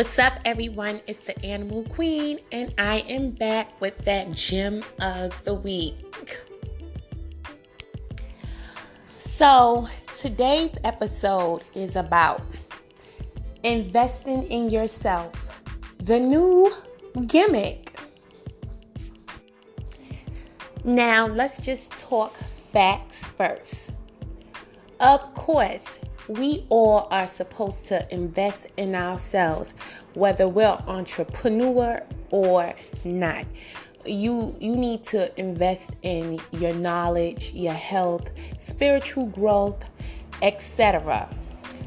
What's up, everyone? It's the Animal Queen, and I am back with that gem of the week. So, today's episode is about investing in yourself, the new gimmick. Now, let's just talk facts first. Of course, we all are supposed to invest in ourselves, whether we're entrepreneur or not. You you need to invest in your knowledge, your health, spiritual growth, etc.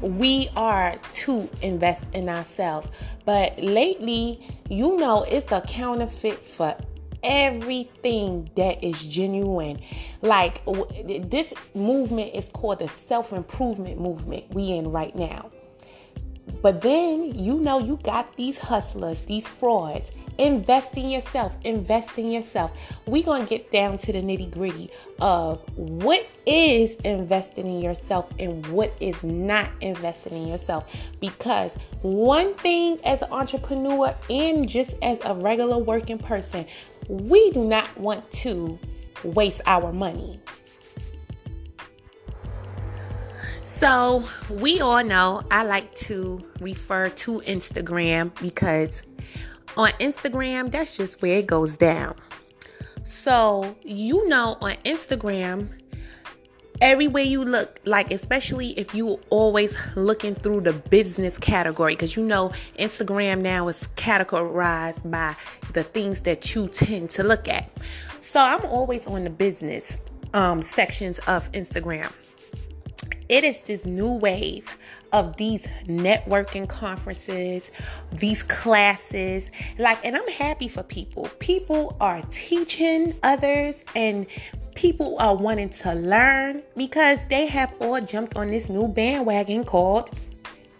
We are to invest in ourselves. But lately, you know, it's a counterfeit for everything that is genuine. Like this movement is called the self improvement movement we in right now. But then you know you got these hustlers, these frauds. Invest in yourself. Invest in yourself. We're gonna get down to the nitty gritty of what is investing in yourself and what is not investing in yourself. Because one thing as an entrepreneur and just as a regular working person, we do not want to waste our money. So, we all know I like to refer to Instagram because on Instagram, that's just where it goes down. So, you know, on Instagram, everywhere you look like especially if you always looking through the business category because you know instagram now is categorized by the things that you tend to look at so i'm always on the business um, sections of instagram it is this new wave of these networking conferences, these classes. Like, and I'm happy for people. People are teaching others and people are wanting to learn because they have all jumped on this new bandwagon called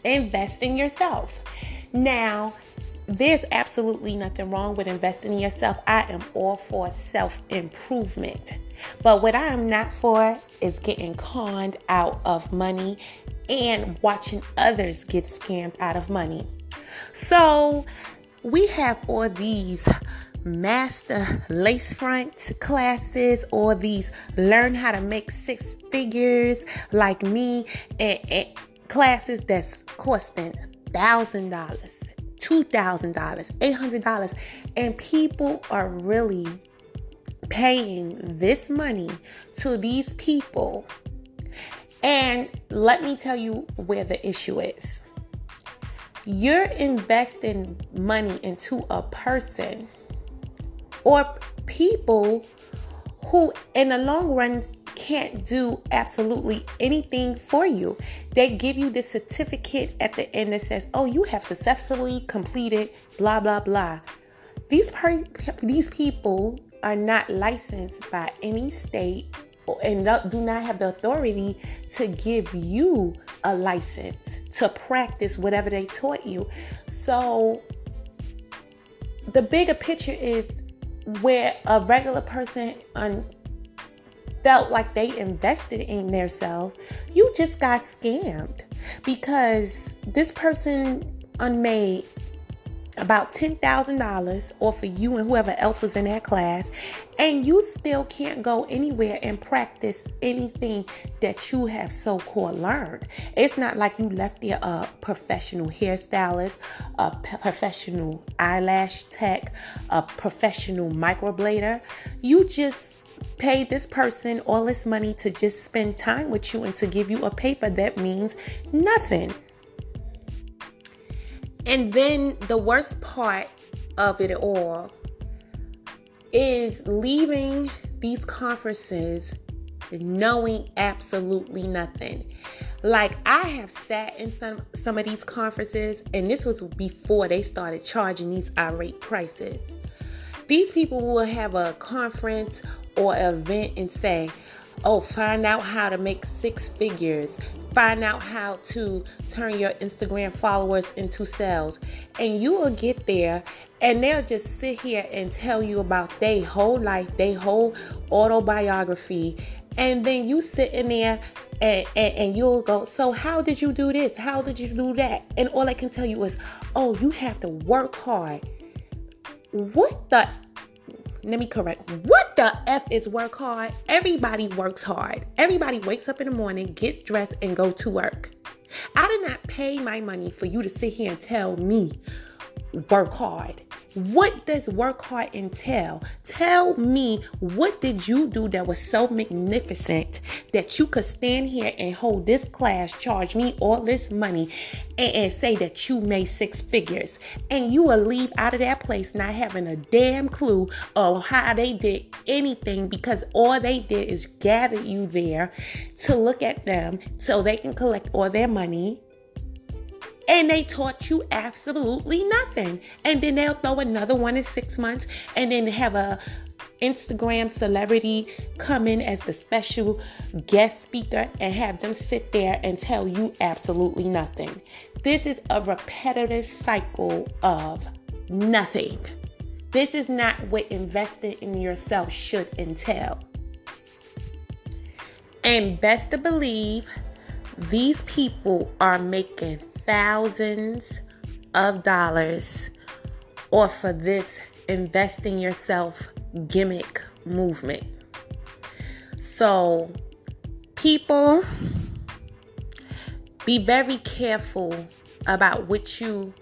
invest in yourself. Now, there's absolutely nothing wrong with investing in yourself. I am all for self improvement. But what I am not for is getting conned out of money and watching others get scammed out of money. So we have all these master lace front classes or these learn how to make six figures like me and, and classes that's costing thousand dollars $2,000, $800, and people are really paying this money to these people. And let me tell you where the issue is. You're investing money into a person or people who, in the long run, can't do absolutely anything for you. They give you the certificate at the end that says, "Oh, you have successfully completed blah blah blah." These per- these people are not licensed by any state and do not have the authority to give you a license to practice whatever they taught you. So the bigger picture is where a regular person on felt like they invested in themselves, you just got scammed because this person unmade about $10,000 or for you and whoever else was in that class, and you still can't go anywhere and practice anything that you have so called learned. It's not like you left there a professional hairstylist, a professional eyelash tech, a professional microblader. You just paid this person all this money to just spend time with you and to give you a paper that means nothing. And then the worst part of it all is leaving these conferences knowing absolutely nothing. Like I have sat in some some of these conferences and this was before they started charging these irate prices. These people will have a conference or event and say, oh, find out how to make six figures, find out how to turn your Instagram followers into sales. And you will get there and they'll just sit here and tell you about their whole life, their whole autobiography. And then you sit in there and, and, and, you'll go, So, how did you do this? How did you do that? And all I can tell you is, Oh, you have to work hard. What the? Let me correct. What the F is work hard? Everybody works hard. Everybody wakes up in the morning, get dressed, and go to work. I did not pay my money for you to sit here and tell me work hard. What does work hard entail? Tell me what did you do that was so magnificent that you could stand here and hold this class, charge me all this money, and, and say that you made six figures. And you will leave out of that place not having a damn clue of how they did anything because all they did is gather you there to look at them so they can collect all their money and they taught you absolutely nothing. And then they'll throw another one in six months and then have a Instagram celebrity come in as the special guest speaker and have them sit there and tell you absolutely nothing. This is a repetitive cycle of nothing. This is not what investing in yourself should entail. And best to believe, these people are making thousands of dollars off of this invest in yourself gimmick movement. So, people, be very careful about what you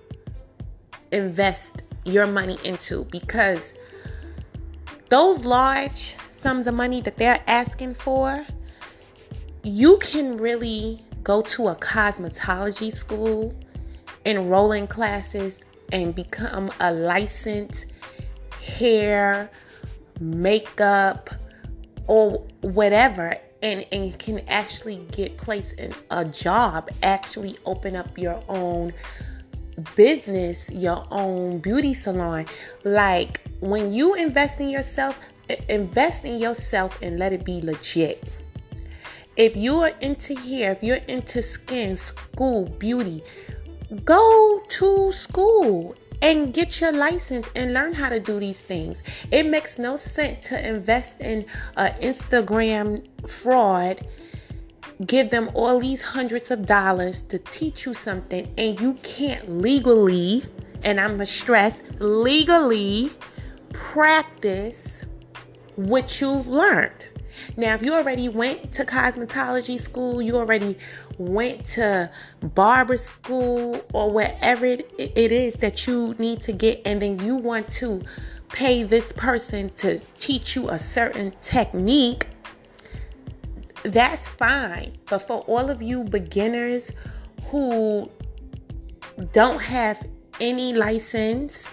invest your money into because those large sums of money that they're asking for, you can really go to a cosmetology school, enroll in classes, and become a licensed hair, makeup, or whatever, and, and can actually get placed in a job, actually open up your own business, your own beauty salon. Like when you invest in yourself, invest in yourself and let it be legit. If you are into hair, if you're into skin, school, beauty, go to school and get your license and learn how to do these things. It makes no sense to invest in an Instagram fraud, give them all these hundreds of dollars to teach you something, and you can't legally, and I'm gonna stress, legally practice what you've learned. Now, if you already went to cosmetology school, you already went to barber school or wherever it, it is that you need to get, and then you want to pay this person to teach you a certain technique, that's fine. But for all of you beginners who don't have any license,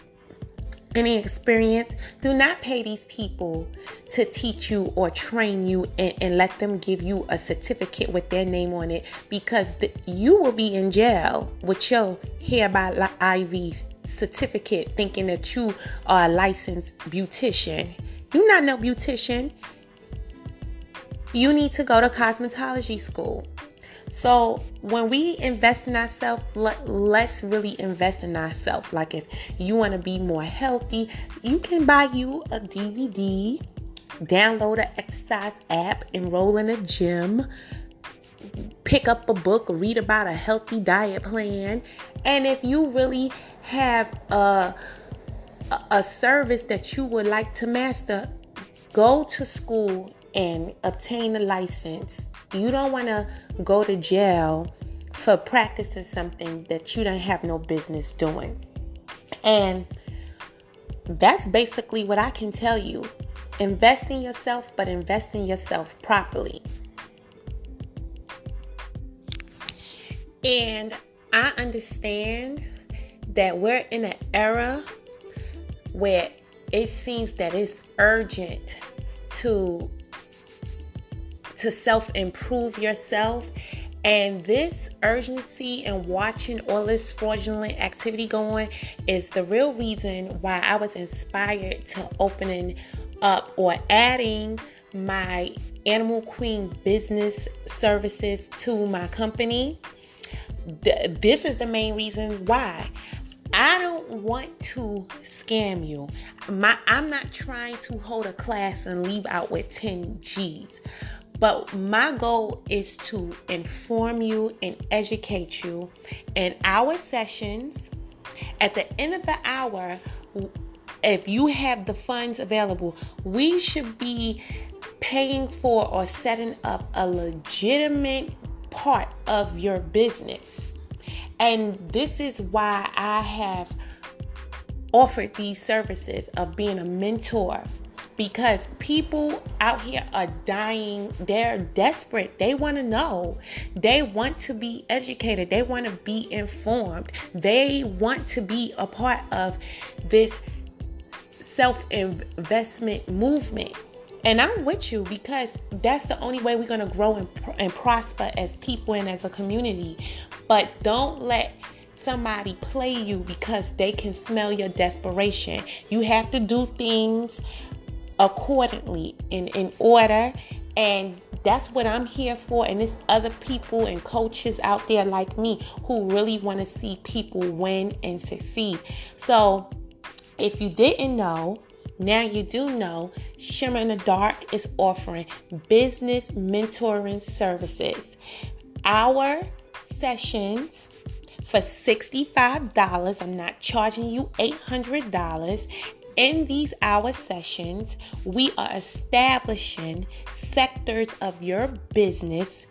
any experience, do not pay these people to teach you or train you and, and let them give you a certificate with their name on it because you will be in jail with your hereby IV certificate thinking that you are a licensed beautician. You're not no beautician. You need to go to cosmetology school. So when we invest in ourselves, let, let's really invest in ourselves. Like if you want to be more healthy, you can buy you a DVD, download an exercise app, enroll in a gym, pick up a book, read about a healthy diet plan. And if you really have a, a service that you would like to master, go to school and obtain a license you don't want to go to jail for practicing something that you don't have no business doing. And that's basically what I can tell you. Invest in yourself, but invest in yourself properly. And I understand that we're in an era where it seems that it's urgent to to self improve yourself. And this urgency and watching all this fraudulent activity going is the real reason why I was inspired to opening up or adding my Animal Queen business services to my company. This is the main reason why. I don't want to scam you. My, I'm not trying to hold a class and leave out with 10 G's. But my goal is to inform you and educate you in our sessions. At the end of the hour, if you have the funds available, we should be paying for or setting up a legitimate part of your business. And this is why I have offered these services of being a mentor because people out here are dying. They're desperate. They want to know. They want to be educated. They want to be informed. They want to be a part of this self investment movement. And I'm with you because that's the only way we're going to grow and, and prosper as people and as a community. But don't let somebody play you because they can smell your desperation. You have to do things accordingly in, in order. And that's what I'm here for. And it's other people and coaches out there like me who really want to see people win and succeed. So if you didn't know, now you do know Shimmer in the Dark is offering business mentoring services. Our sessions for $65. I'm not charging you $800. In these hour sessions, we are establishing sectors of your business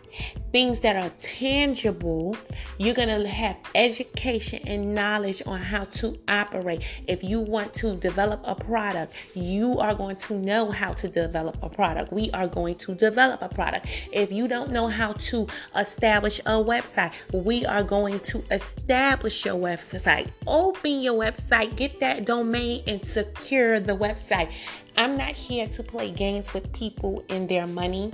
things that are tangible. You're going to have education and knowledge on how to operate. If you want to develop a product, you are going to know how to develop a product. We are going to develop a product. If you don't know how to establish a website, we are going to establish your website. Open your website, get that domain, and secure the website. I'm not here to play games with people and their money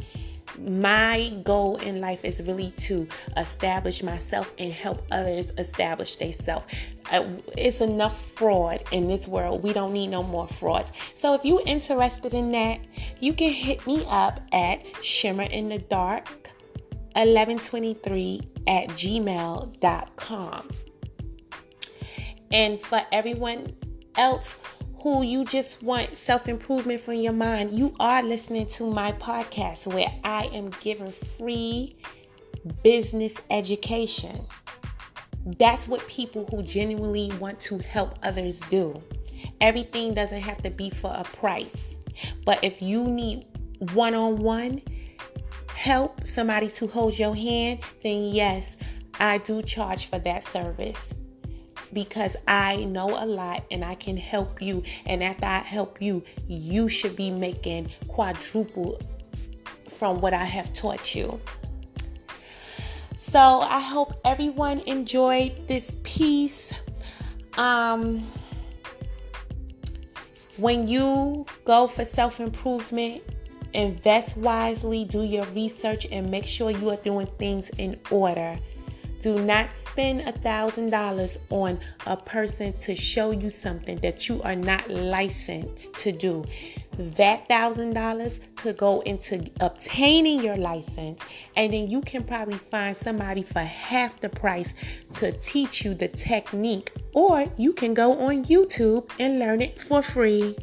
my goal in life is really to establish myself and help others establish themselves. Uh, it's enough fraud in this world. We don't need no more frauds. So if you're interested in that, you can hit me up at shimmer in the dark 1123 at gmail.com. And for everyone else who you just want self improvement from your mind, you are listening to my podcast where I am giving free business education. That's what people who genuinely want to help others do. Everything doesn't have to be for a price. But if you need one on one help, somebody to hold your hand, then yes, I do charge for that service because I know a lot and I can help you. And after I help you, you should be making quadruple from what I have taught you. So I hope everyone enjoyed this piece. Um, when you go for self improvement, invest wisely, do your research, and make sure you are doing things in order. Do not spend a thousand dollars on a person to show you something that you are not licensed to do. That thousand dollars could go into obtaining your license, and then you can probably find somebody for half the price to teach you the technique, or you can go on YouTube and learn it for free.